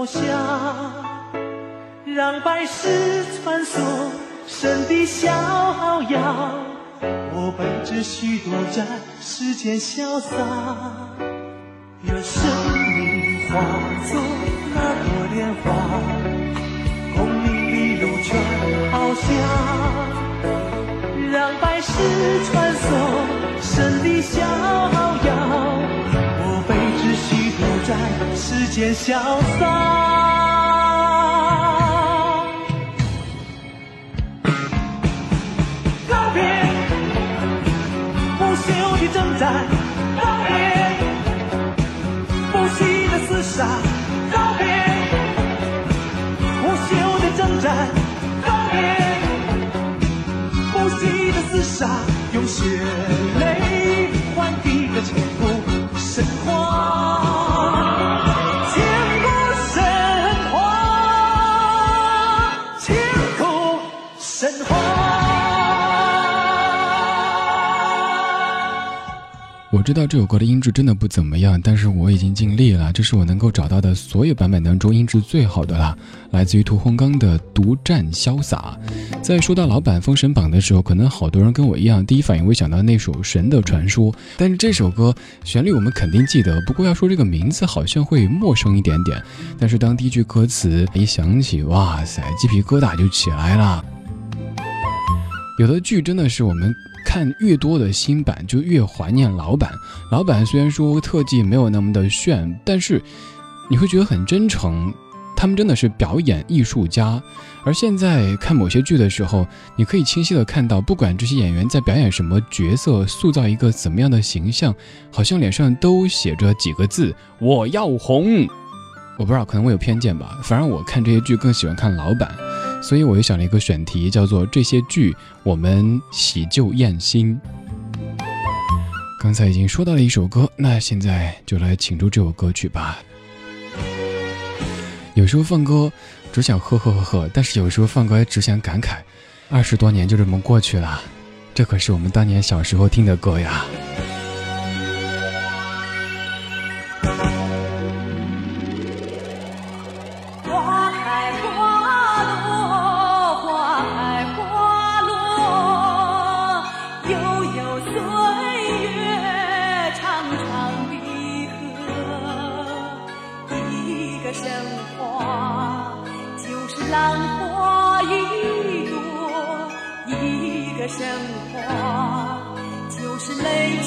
抛下，让百世穿梭，神的逍遥。我辈只虚度在世间潇洒，愿生命化作那朵莲花，功名利禄全抛下。让百世穿潇洒。告别不休的征战，告别不息的厮杀，告别不休的征战，告别。不息的厮杀，用血泪换一个千古神话，我知道这首歌的音质真的不怎么样，但是我已经尽力了，这是我能够找到的所有版本当中音质最好的了，来自于屠洪刚的《独占潇洒》。在说到老版《封神榜》的时候，可能好多人跟我一样，第一反应会想到那首《神的传说》，但是这首歌旋律我们肯定记得，不过要说这个名字好像会陌生一点点。但是当第一句歌词一响起，哇塞，鸡皮疙瘩就起来了。有的剧真的是我们。看越多的新版，就越怀念老版。老版虽然说特技没有那么的炫，但是你会觉得很真诚。他们真的是表演艺术家。而现在看某些剧的时候，你可以清晰的看到，不管这些演员在表演什么角色，塑造一个怎么样的形象，好像脸上都写着几个字：“我要红。”我不知道，可能我有偏见吧。反正我看这些剧更喜欢看老版。所以我又想了一个选题，叫做“这些剧我们喜旧厌新”。刚才已经说到了一首歌，那现在就来请出这首歌曲吧。有时候放歌只想呵呵呵呵，但是有时候放歌也只想感慨，二十多年就这么过去了，这可是我们当年小时候听的歌呀。花开花落花开花落悠悠岁月长长的河一个神话就是浪花一朵一个神话就是泪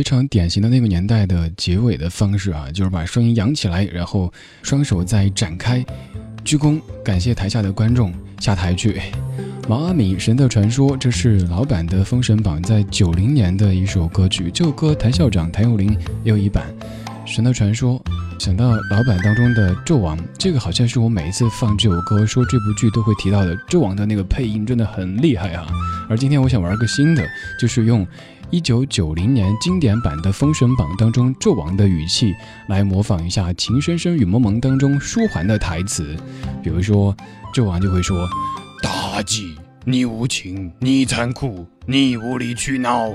非常典型的那个年代的结尾的方式啊，就是把声音扬起来，然后双手再展开，鞠躬感谢台下的观众，下台去。毛阿敏《神的传说》，这是老版的《封神榜》在九零年的一首歌曲，这首歌谭校长谭咏麟也有一版《神的传说》。想到老版当中的纣王，这个好像是我每一次放这首歌说这部剧都会提到的，纣王的那个配音真的很厉害啊。而今天我想玩个新的，就是用。一九九零年经典版的《封神榜》当中，纣王的语气来模仿一下《情深深雨蒙蒙》当中舒缓的台词，比如说，纣王就会说：“妲己，你无情，你残酷，你无理取闹。”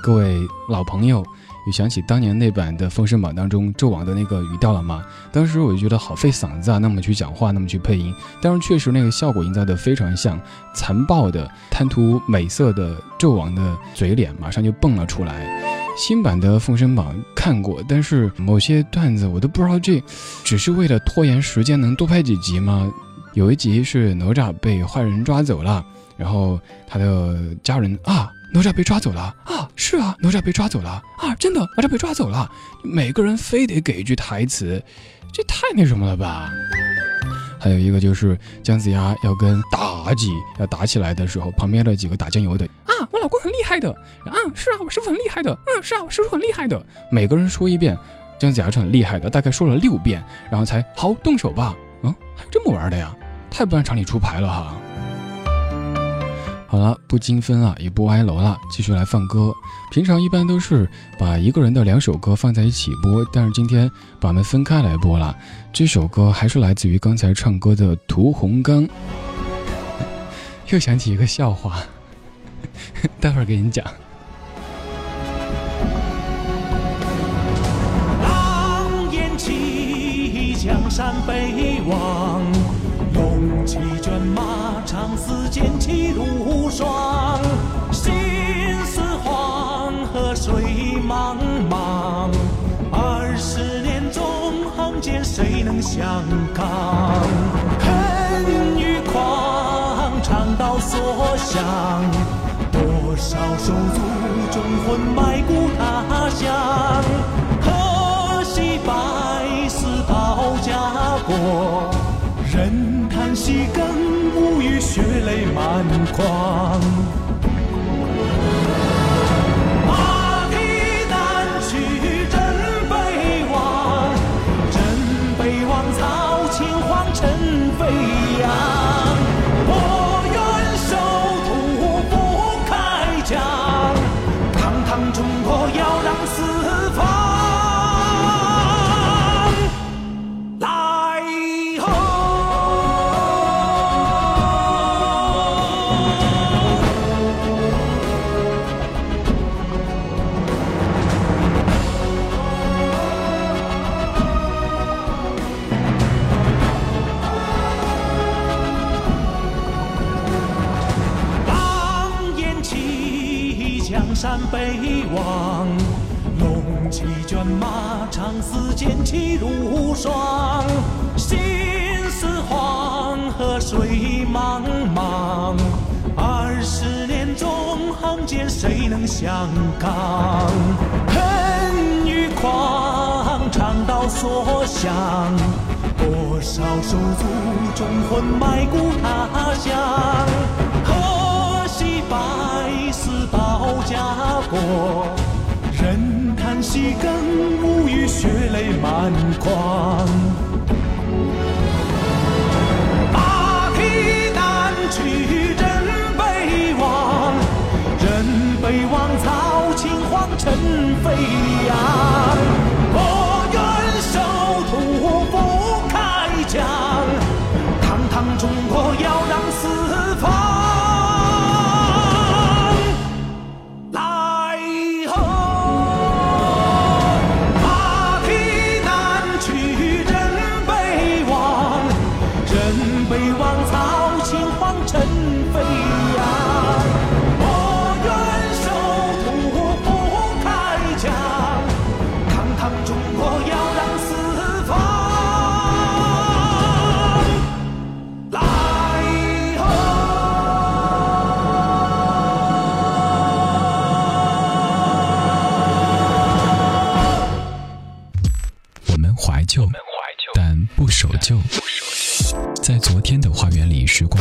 各位老朋友。有想起当年那版的《封神榜》当中纣王的那个语调了吗？当时我就觉得好费嗓子啊，那么去讲话，那么去配音，但是确实那个效果营造的非常像残暴的、贪图美色的纣王的嘴脸，马上就蹦了出来。新版的《封神榜》看过，但是某些段子我都不知道，这只是为了拖延时间，能多拍几集吗？有一集是哪吒被坏人抓走了，然后他的家人啊。哪吒被抓走了啊！是啊，哪吒被抓走了啊！真的，哪吒被抓走了。每个人非得给一句台词，这太那什么了吧？还有一个就是姜子牙要跟妲己要打起来的时候，旁边的几个打酱油的啊，我老公很厉害的啊，是啊，我师傅很厉害的，嗯，是啊，我师傅很厉害的。每个人说一遍，姜子牙是很厉害的，大概说了六遍，然后才好动手吧。嗯，还这么玩的呀？太不按常理出牌了哈。好了，不精分了，也不歪楼了，继续来放歌。平常一般都是把一个人的两首歌放在一起播，但是今天把它们分开来播了。这首歌还是来自于刚才唱歌的屠洪刚。又想起一个笑话，待会儿给你讲。狼烟起，江山北望。龙骑卷马，长嘶剑乡。多少手足忠魂埋骨他乡，可惜百死保家国。人叹息，更无语，血泪满眶。北望，龙骑卷马，长嘶剑气如霜。心似黄河水茫茫，二十年纵横间，谁能相抗？恨与狂，长刀所向。多少手足忠魂埋骨他乡，可惜百死。家国，人叹息更无语，血泪满眶。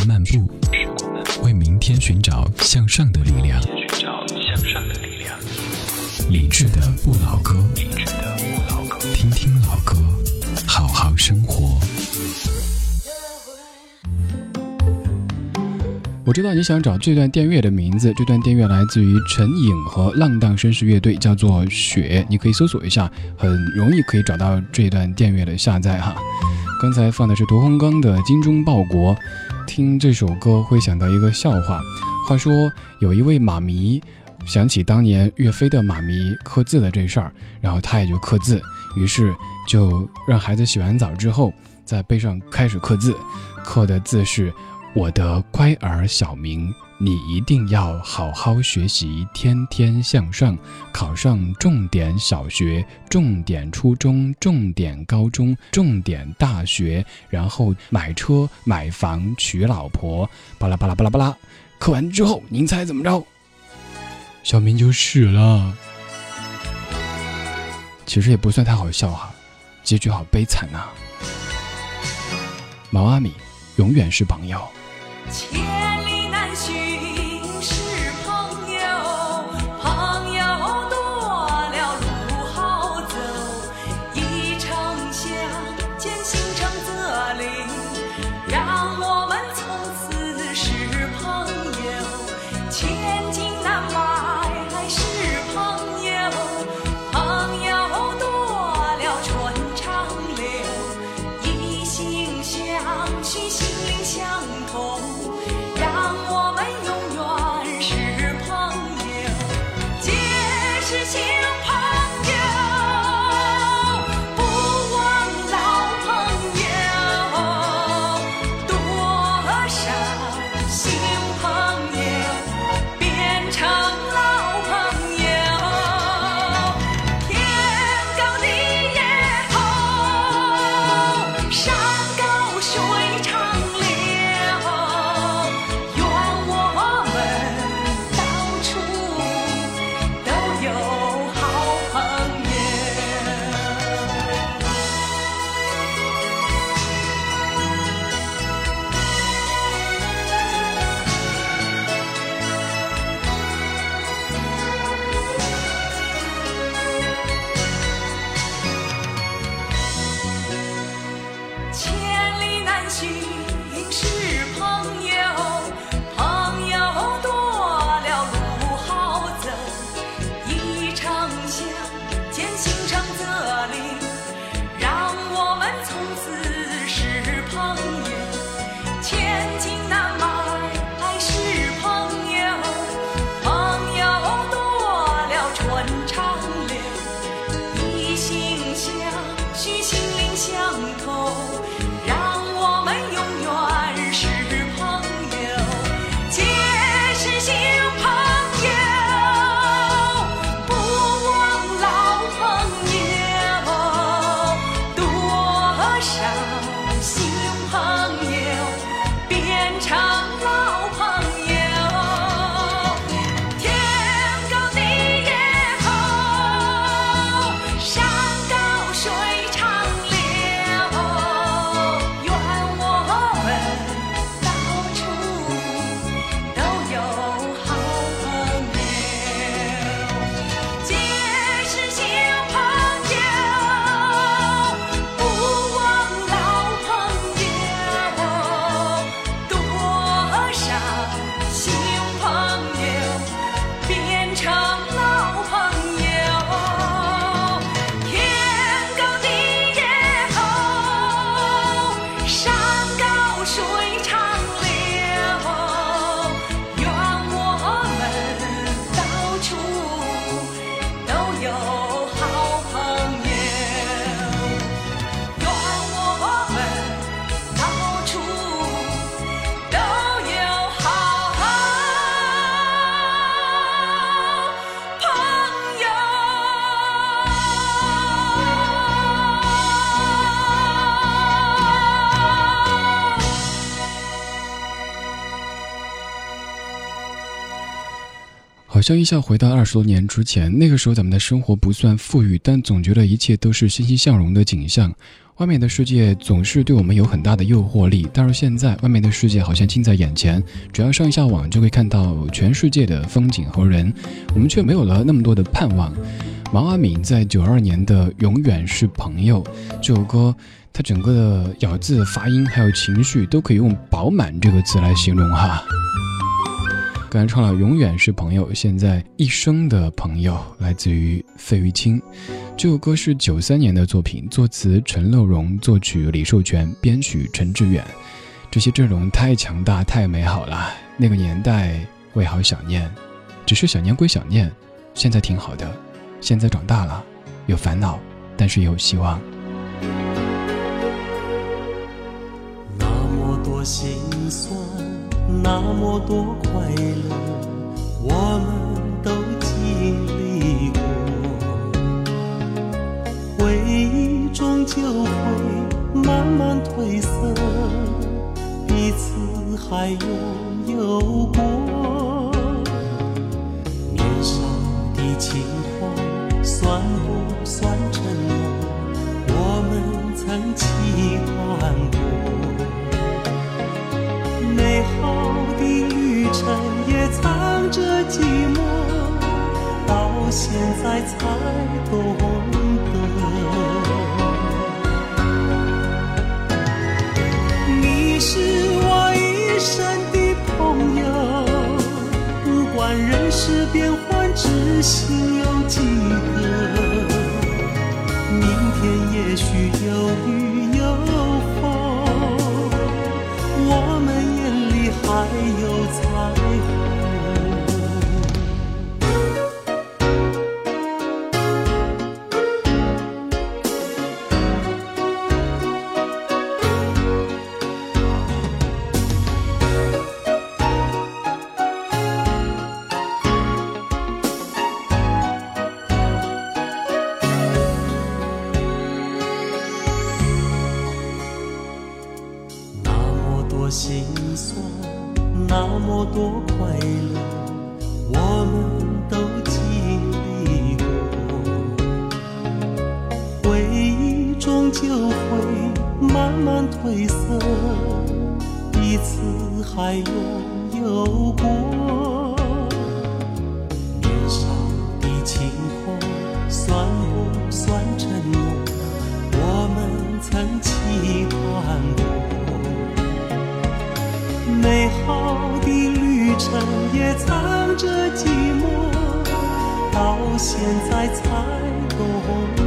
漫步，为明天寻找向上的力量。寻找向上的力量理智的不老歌，听听老歌，好好生活。我知道你想找这段电乐的名字，这段电乐来自于陈颖和浪荡绅士乐队，叫做《雪》，你可以搜索一下，很容易可以找到这段电乐的下载哈。刚才放的是屠洪刚的《精忠报国》，听这首歌会想到一个笑话。话说有一位妈咪想起当年岳飞的妈咪刻字的这事儿，然后他也就刻字，于是就让孩子洗完澡之后在背上开始刻字，刻的字是“我的乖儿小明”。你一定要好好学习，天天向上，考上重点小学、重点初中、重点高中、重点大学，然后买车、买房、娶老婆，巴拉巴拉巴拉巴拉。课完之后，您猜怎么着？小明就死了。其实也不算太好笑哈，结局好悲惨呐。毛阿敏永远是朋友。心。像一下回到二十多年之前，那个时候咱们的生活不算富裕，但总觉得一切都是欣欣向荣的景象。外面的世界总是对我们有很大的诱惑力，但是现在外面的世界好像近在眼前，只要上一下网就会看到全世界的风景和人，我们却没有了那么多的盼望。毛阿敏在九二年的《永远是朋友》这首歌，它整个的咬字、发音还有情绪都可以用“饱满”这个词来形容哈。刚才唱了《永远是朋友》，现在一生的朋友来自于费玉清。这首歌是九三年的作品，作词陈乐融，作曲李寿全，编曲陈志远。这些阵容太强大，太美好了。那个年代，我也好想念。只是想念归想念，现在挺好的。现在长大了，有烦恼，但是有希望。那么多心酸，那么多快乐，我们都经历过。回忆终究会慢慢褪色，彼此还拥有过。着寂寞，到现在才懂得。你是我一生的朋友，不管人世变幻，知心有几个？明天也许有雨么多快乐，我们都经历过。回忆终究会慢慢褪色，彼此还有藏着寂寞，到现在才懂得。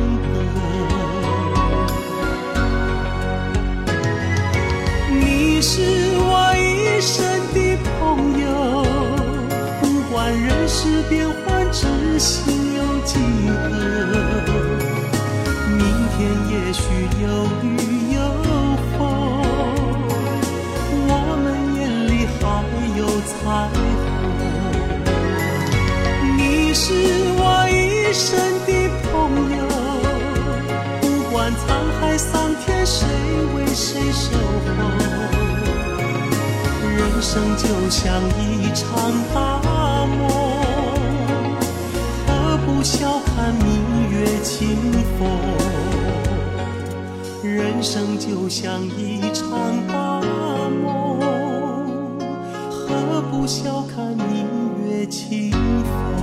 你是我一生的朋友，不管人世变幻，知心有几个？明天也许有雨有风。我们眼里还有彩是我一生的朋友。不管沧海桑田谁为谁守候？人生就像一场大梦何不笑看明月清风？人生就像一场大梦何不笑看明月清风？